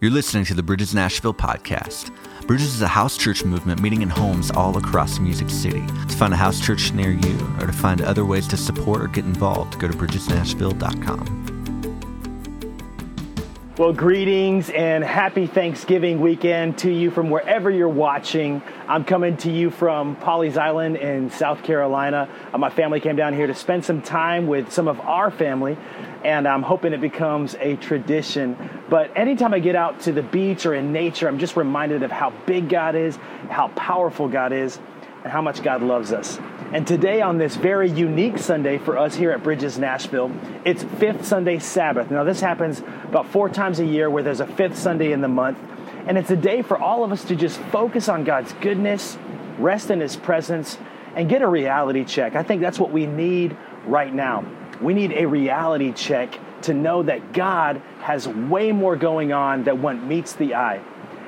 You're listening to the Bridges Nashville podcast. Bridges is a house church movement meeting in homes all across Music City. To find a house church near you or to find other ways to support or get involved, go to bridgesnashville.com. Well, greetings and happy Thanksgiving weekend to you from wherever you're watching. I'm coming to you from Pawleys Island in South Carolina. Uh, my family came down here to spend some time with some of our family, and I'm hoping it becomes a tradition. But anytime I get out to the beach or in nature, I'm just reminded of how big God is, how powerful God is, and how much God loves us. And today, on this very unique Sunday for us here at Bridges Nashville, it's Fifth Sunday Sabbath. Now, this happens about four times a year where there's a fifth Sunday in the month. And it's a day for all of us to just focus on God's goodness, rest in His presence, and get a reality check. I think that's what we need right now. We need a reality check to know that God has way more going on than what meets the eye.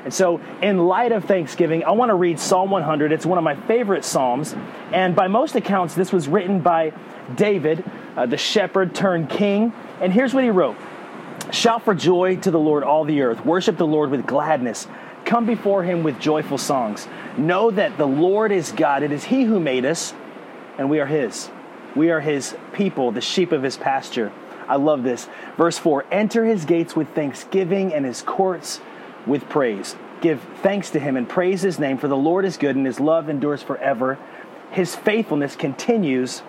And so, in light of Thanksgiving, I want to read Psalm 100. It's one of my favorite Psalms. And by most accounts, this was written by David, uh, the shepherd turned king. And here's what he wrote Shout for joy to the Lord, all the earth. Worship the Lord with gladness. Come before him with joyful songs. Know that the Lord is God. It is he who made us, and we are his. We are his people, the sheep of his pasture. I love this. Verse 4 Enter his gates with thanksgiving and his courts with praise. Give thanks to him and praise his name, for the Lord is good and his love endures forever. His faithfulness continues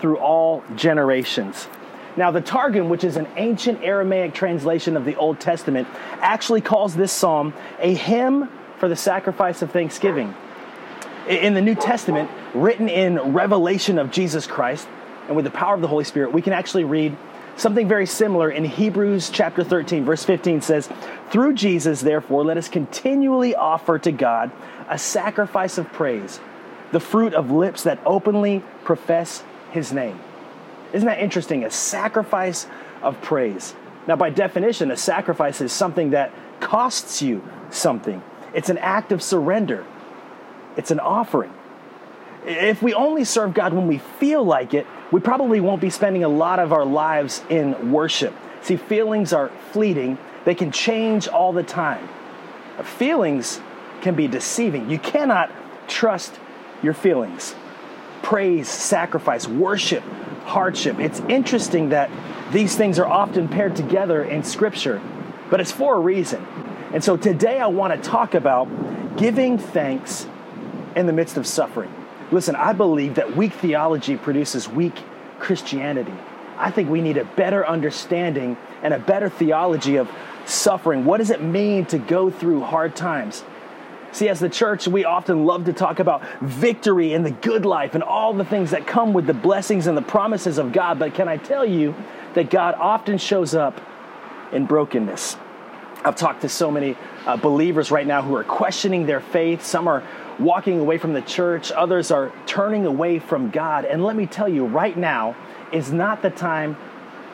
through all generations. Now, the Targum, which is an ancient Aramaic translation of the Old Testament, actually calls this psalm a hymn for the sacrifice of thanksgiving. In the New Testament, written in revelation of Jesus Christ and with the power of the Holy Spirit, we can actually read Something very similar in Hebrews chapter 13, verse 15 says, Through Jesus, therefore, let us continually offer to God a sacrifice of praise, the fruit of lips that openly profess his name. Isn't that interesting? A sacrifice of praise. Now, by definition, a sacrifice is something that costs you something, it's an act of surrender, it's an offering. If we only serve God when we feel like it, we probably won't be spending a lot of our lives in worship. See, feelings are fleeting, they can change all the time. Feelings can be deceiving. You cannot trust your feelings. Praise, sacrifice, worship, hardship. It's interesting that these things are often paired together in Scripture, but it's for a reason. And so today I want to talk about giving thanks in the midst of suffering. Listen, I believe that weak theology produces weak Christianity. I think we need a better understanding and a better theology of suffering. What does it mean to go through hard times? See, as the church, we often love to talk about victory and the good life and all the things that come with the blessings and the promises of God. But can I tell you that God often shows up in brokenness? I've talked to so many uh, believers right now who are questioning their faith. Some are walking away from the church, others are turning away from God. And let me tell you, right now is not the time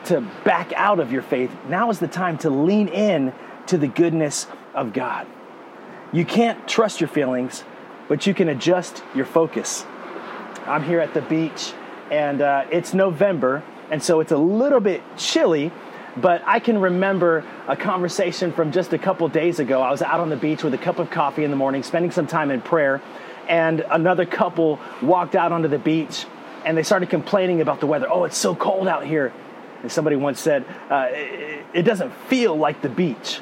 to back out of your faith. Now is the time to lean in to the goodness of God. You can't trust your feelings, but you can adjust your focus. I'm here at the beach, and uh, it's November, and so it's a little bit chilly but I can remember a conversation from just a couple days ago. I was out on the beach with a cup of coffee in the morning, spending some time in prayer, and another couple walked out onto the beach and they started complaining about the weather. Oh, it's so cold out here. And somebody once said, uh, it, it doesn't feel like the beach.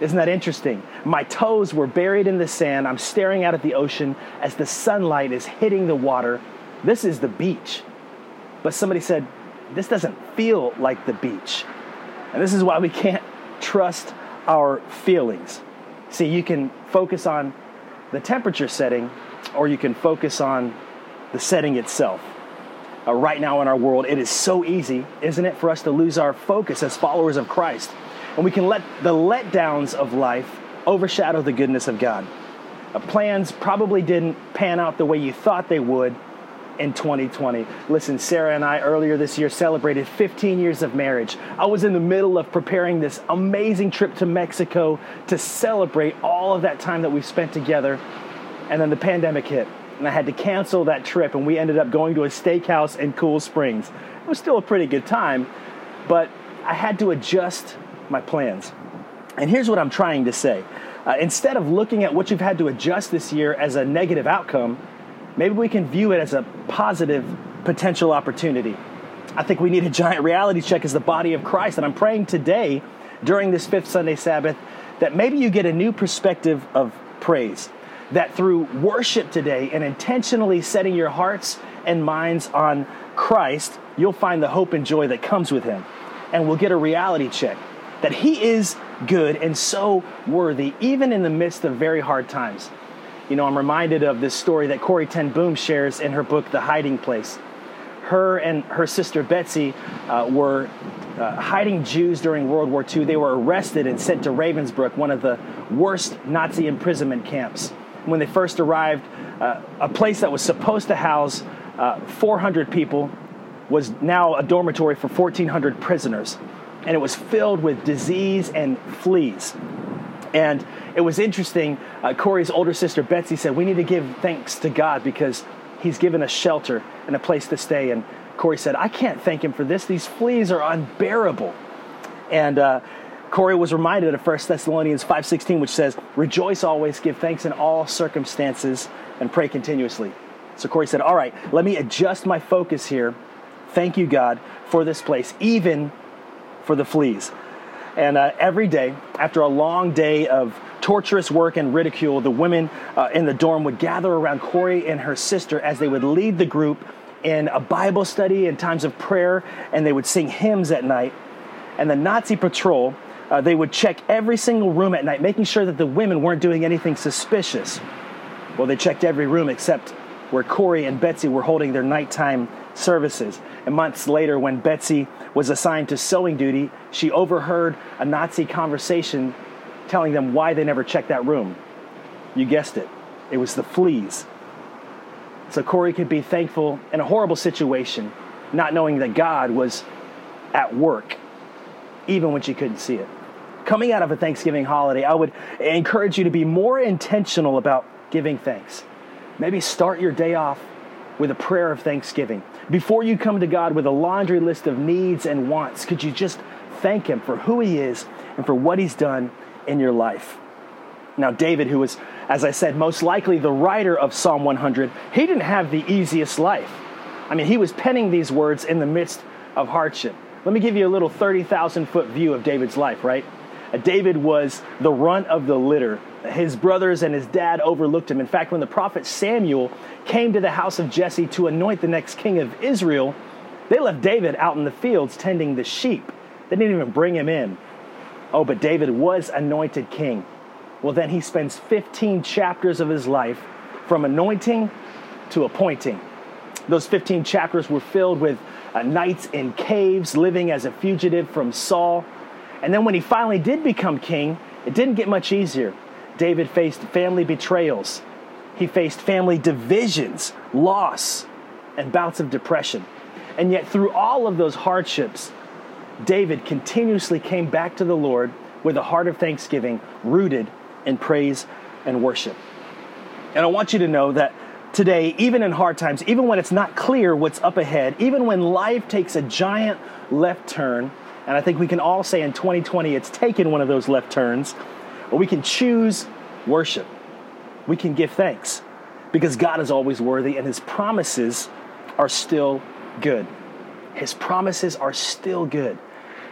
Isn't that interesting? My toes were buried in the sand. I'm staring out at the ocean as the sunlight is hitting the water. This is the beach. But somebody said, This doesn't feel like the beach. And this is why we can't trust our feelings. See, you can focus on the temperature setting, or you can focus on the setting itself. Uh, right now in our world, it is so easy, isn't it, for us to lose our focus as followers of Christ. And we can let the letdowns of life overshadow the goodness of God. Uh, plans probably didn't pan out the way you thought they would, in 2020. Listen, Sarah and I earlier this year celebrated 15 years of marriage. I was in the middle of preparing this amazing trip to Mexico to celebrate all of that time that we spent together. And then the pandemic hit, and I had to cancel that trip, and we ended up going to a steakhouse in Cool Springs. It was still a pretty good time, but I had to adjust my plans. And here's what I'm trying to say. Uh, instead of looking at what you've had to adjust this year as a negative outcome, maybe we can view it as a positive potential opportunity. I think we need a giant reality check as the body of Christ. And I'm praying today, during this fifth Sunday Sabbath, that maybe you get a new perspective of praise. That through worship today and intentionally setting your hearts and minds on Christ, you'll find the hope and joy that comes with Him. And we'll get a reality check that He is good and so worthy, even in the midst of very hard times. You know, I'm reminded of this story that Corrie Ten Boom shares in her book, The Hiding Place. Her and her sister Betsy uh, were uh, hiding Jews during World War II. They were arrested and sent to Ravensbrück, one of the worst Nazi imprisonment camps. When they first arrived, uh, a place that was supposed to house uh, 400 people was now a dormitory for 1,400 prisoners and it was filled with disease and fleas. And it was interesting. Uh, Corrie's older sister Betsy said, We need to give thanks to God because He's given us shelter and a place to stay. And Corrie said, I can't thank Him for this. These fleas are unbearable. And uh, Corrie was reminded of 1 Thessalonians 5.16, which says, Rejoice always, give thanks in all circumstances, and pray continuously. So Corrie said, All right, let me adjust my focus here. Thank you, God, for this place, even for the fleas. And uh, every day, after a long day of torturous work and ridicule, the women uh, in the dorm would gather around Corrie and her sister as they would lead the group in a Bible study and times of prayer, and they would sing hymns at night. And the Nazi patrol, uh, they would check every single room at night, making sure that the women weren't doing anything suspicious. Well, they checked every room except where Corrie and Betsy were holding their nighttime services. And months later, when Betsy was assigned to sewing duty, she overheard a Nazi conversation telling them why they never checked that room. You guessed it, it was the fleas. So Corrie could be thankful in a horrible situation, not knowing that God was at work, even when she couldn't see it. Coming out of a Thanksgiving holiday, I would encourage you to be more intentional about giving thanks. Maybe start your day off with a prayer of thanksgiving. Before you come to God with a laundry list of needs and wants, could you just thank Him for who He is and for what He's done in your life? Now, David, who was, as I said, most likely the writer of Psalm 100, he didn't have the easiest life. I mean, he was penning these words in the midst of hardship. Let me give you a little 30,000 foot view of David's life, right? Uh, David was the runt of the litter. His brothers and his dad overlooked him. In fact, when the prophet Samuel came to the house of Jesse to anoint the next king of Israel, they left David out in the fields tending the sheep. They didn't even bring him in. Oh, but David was anointed king. Well, then he spends 15 chapters of his life from anointing to appointing. Those 15 chapters were filled with uh, nights in caves, living as a fugitive from Saul. And then when he finally did become king, it didn't get much easier. David faced family betrayals, he faced family divisions, loss, and bouts of depression. And yet, through all of those hardships, David continuously came back to the Lord with a heart of thanksgiving rooted in praise and worship. And I want you to know that today, even in hard times, even when it's not clear what's up ahead, even when life takes a giant left turn, and I think we can all say in 2020 it's taken one of those left turns, but we can choose worship we can give thanks because God is always worthy and his promises are still good. His promises are still good.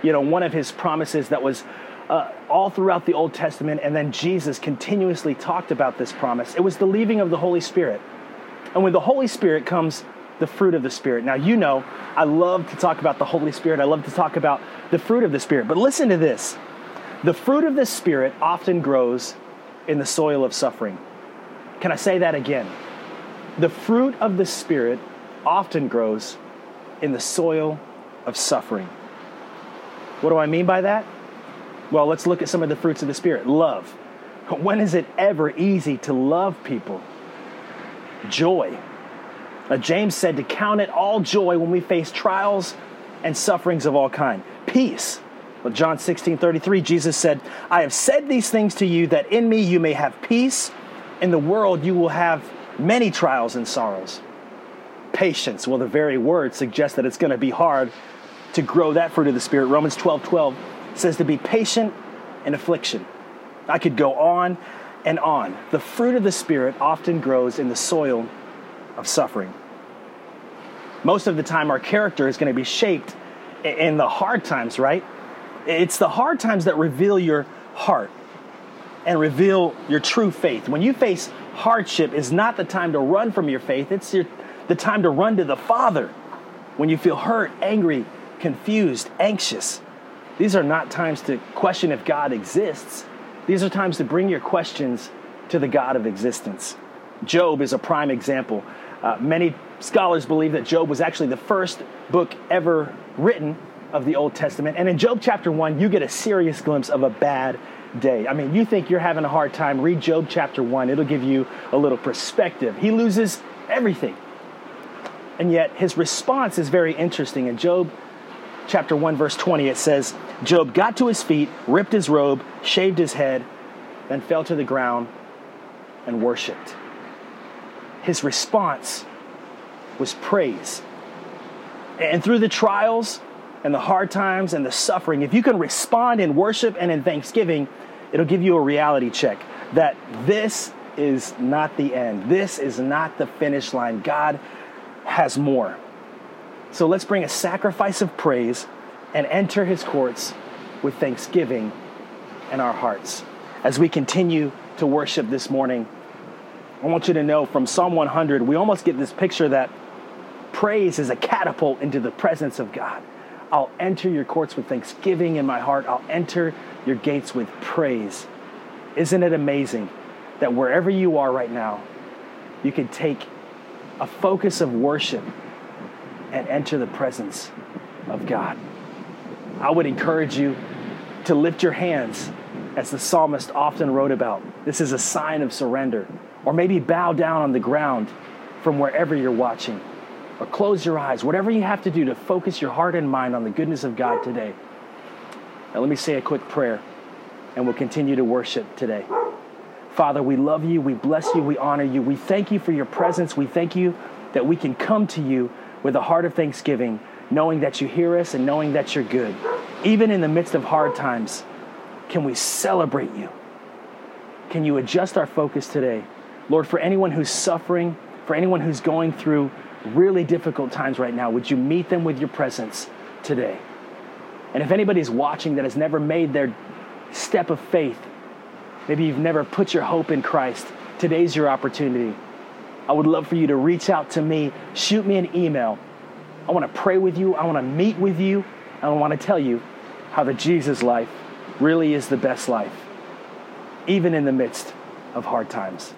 You know, one of his promises that was uh, all throughout the Old Testament, and then Jesus continuously talked about this promise. It was the leaving of the Holy Spirit. And with the Holy Spirit comes the fruit of the Spirit. Now, you know, I love to talk about the Holy Spirit, I love to talk about the fruit of the Spirit. But listen to this the fruit of the Spirit often grows in the soil of suffering. Can I say that again? The fruit of the Spirit often grows in the soil of suffering. What do I mean by that? Well, let's look at some of the fruits of the Spirit. Love. When is it ever easy to love people? Joy. Now, James said to count it all joy when we face trials and sufferings of all kind. Peace. Well, John 16 33, Jesus said, I have said these things to you that in me you may have peace in the world you will have many trials and sorrows. Patience, well, the very word suggests that it's going to be hard to grow that fruit of the Spirit. Romans 12 12 says to be patient in affliction. I could go on and on. The fruit of the Spirit often grows in the soil of suffering. Most of the time, our character is going to be shaped in the hard times, right? It's the hard times that reveal your heart and reveal your true faith. When you face hardship, is not the time to run from your faith, it's your, the time to run to the Father. When you feel hurt, angry, confused, anxious, these are not times to question if God exists. These are times to bring your questions to the God of existence. Job is a prime example. Uh, many scholars believe that Job was actually the first book ever written of the Old Testament. And in Job chapter 1, you get a serious glimpse of a bad day. I mean, you think you're having a hard time, read Job chapter 1. It'll give you a little perspective. He loses everything. And yet his response is very interesting. In Job chapter 1 verse 20 it says, Job got to his feet, ripped his robe, shaved his head, then fell to the ground and worshiped. His response was praise. And through the trials and the hard times and the suffering, if you can respond in worship and in thanksgiving, it'll give you a reality check that this is not the end. This is not the finish line. God has more. So let's bring a sacrifice of praise and enter his courts with thanksgiving in our hearts. As we continue to worship this morning, I want you to know from Psalm 100, we almost get this picture that praise is a catapult into the presence of God. I'll enter your courts with thanksgiving in my heart. I'll enter your gates with praise. Isn't it amazing that wherever you are right now, you can take a focus of worship and enter the presence of God? I would encourage you to lift your hands as the psalmist often wrote about. This is a sign of surrender. Or maybe bow down on the ground from wherever you're watching or close your eyes, whatever you have to do to focus your heart and mind on the goodness of God today. Now, let me say a quick prayer and we'll continue to worship today. Father, we love you, we bless you, we honor you. We thank you for your presence. We thank you that we can come to you with a heart of thanksgiving, knowing that you hear us and knowing that you're good. Even in the midst of hard times, can we celebrate you? Can you adjust our focus today? Lord, for anyone who's suffering, for anyone who's going through really difficult times right now, would you meet them with your presence today? And if anybody's watching that has never made their step of faith, maybe you've never put your hope in Christ, today's your opportunity. I would love for you to reach out to me, shoot me an email. I want to pray with you, I want to meet with you, and I want to tell you how the Jesus life really is the best life, even in the midst of hard times.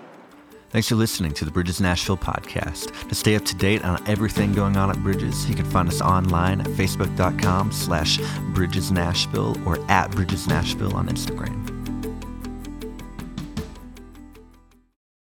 Thanks for listening to the Bridges Nashville podcast. To stay up to date on everything going on at Bridges, you can find us online at facebook.com slash Bridges Nashville or at Bridges Nashville on Instagram.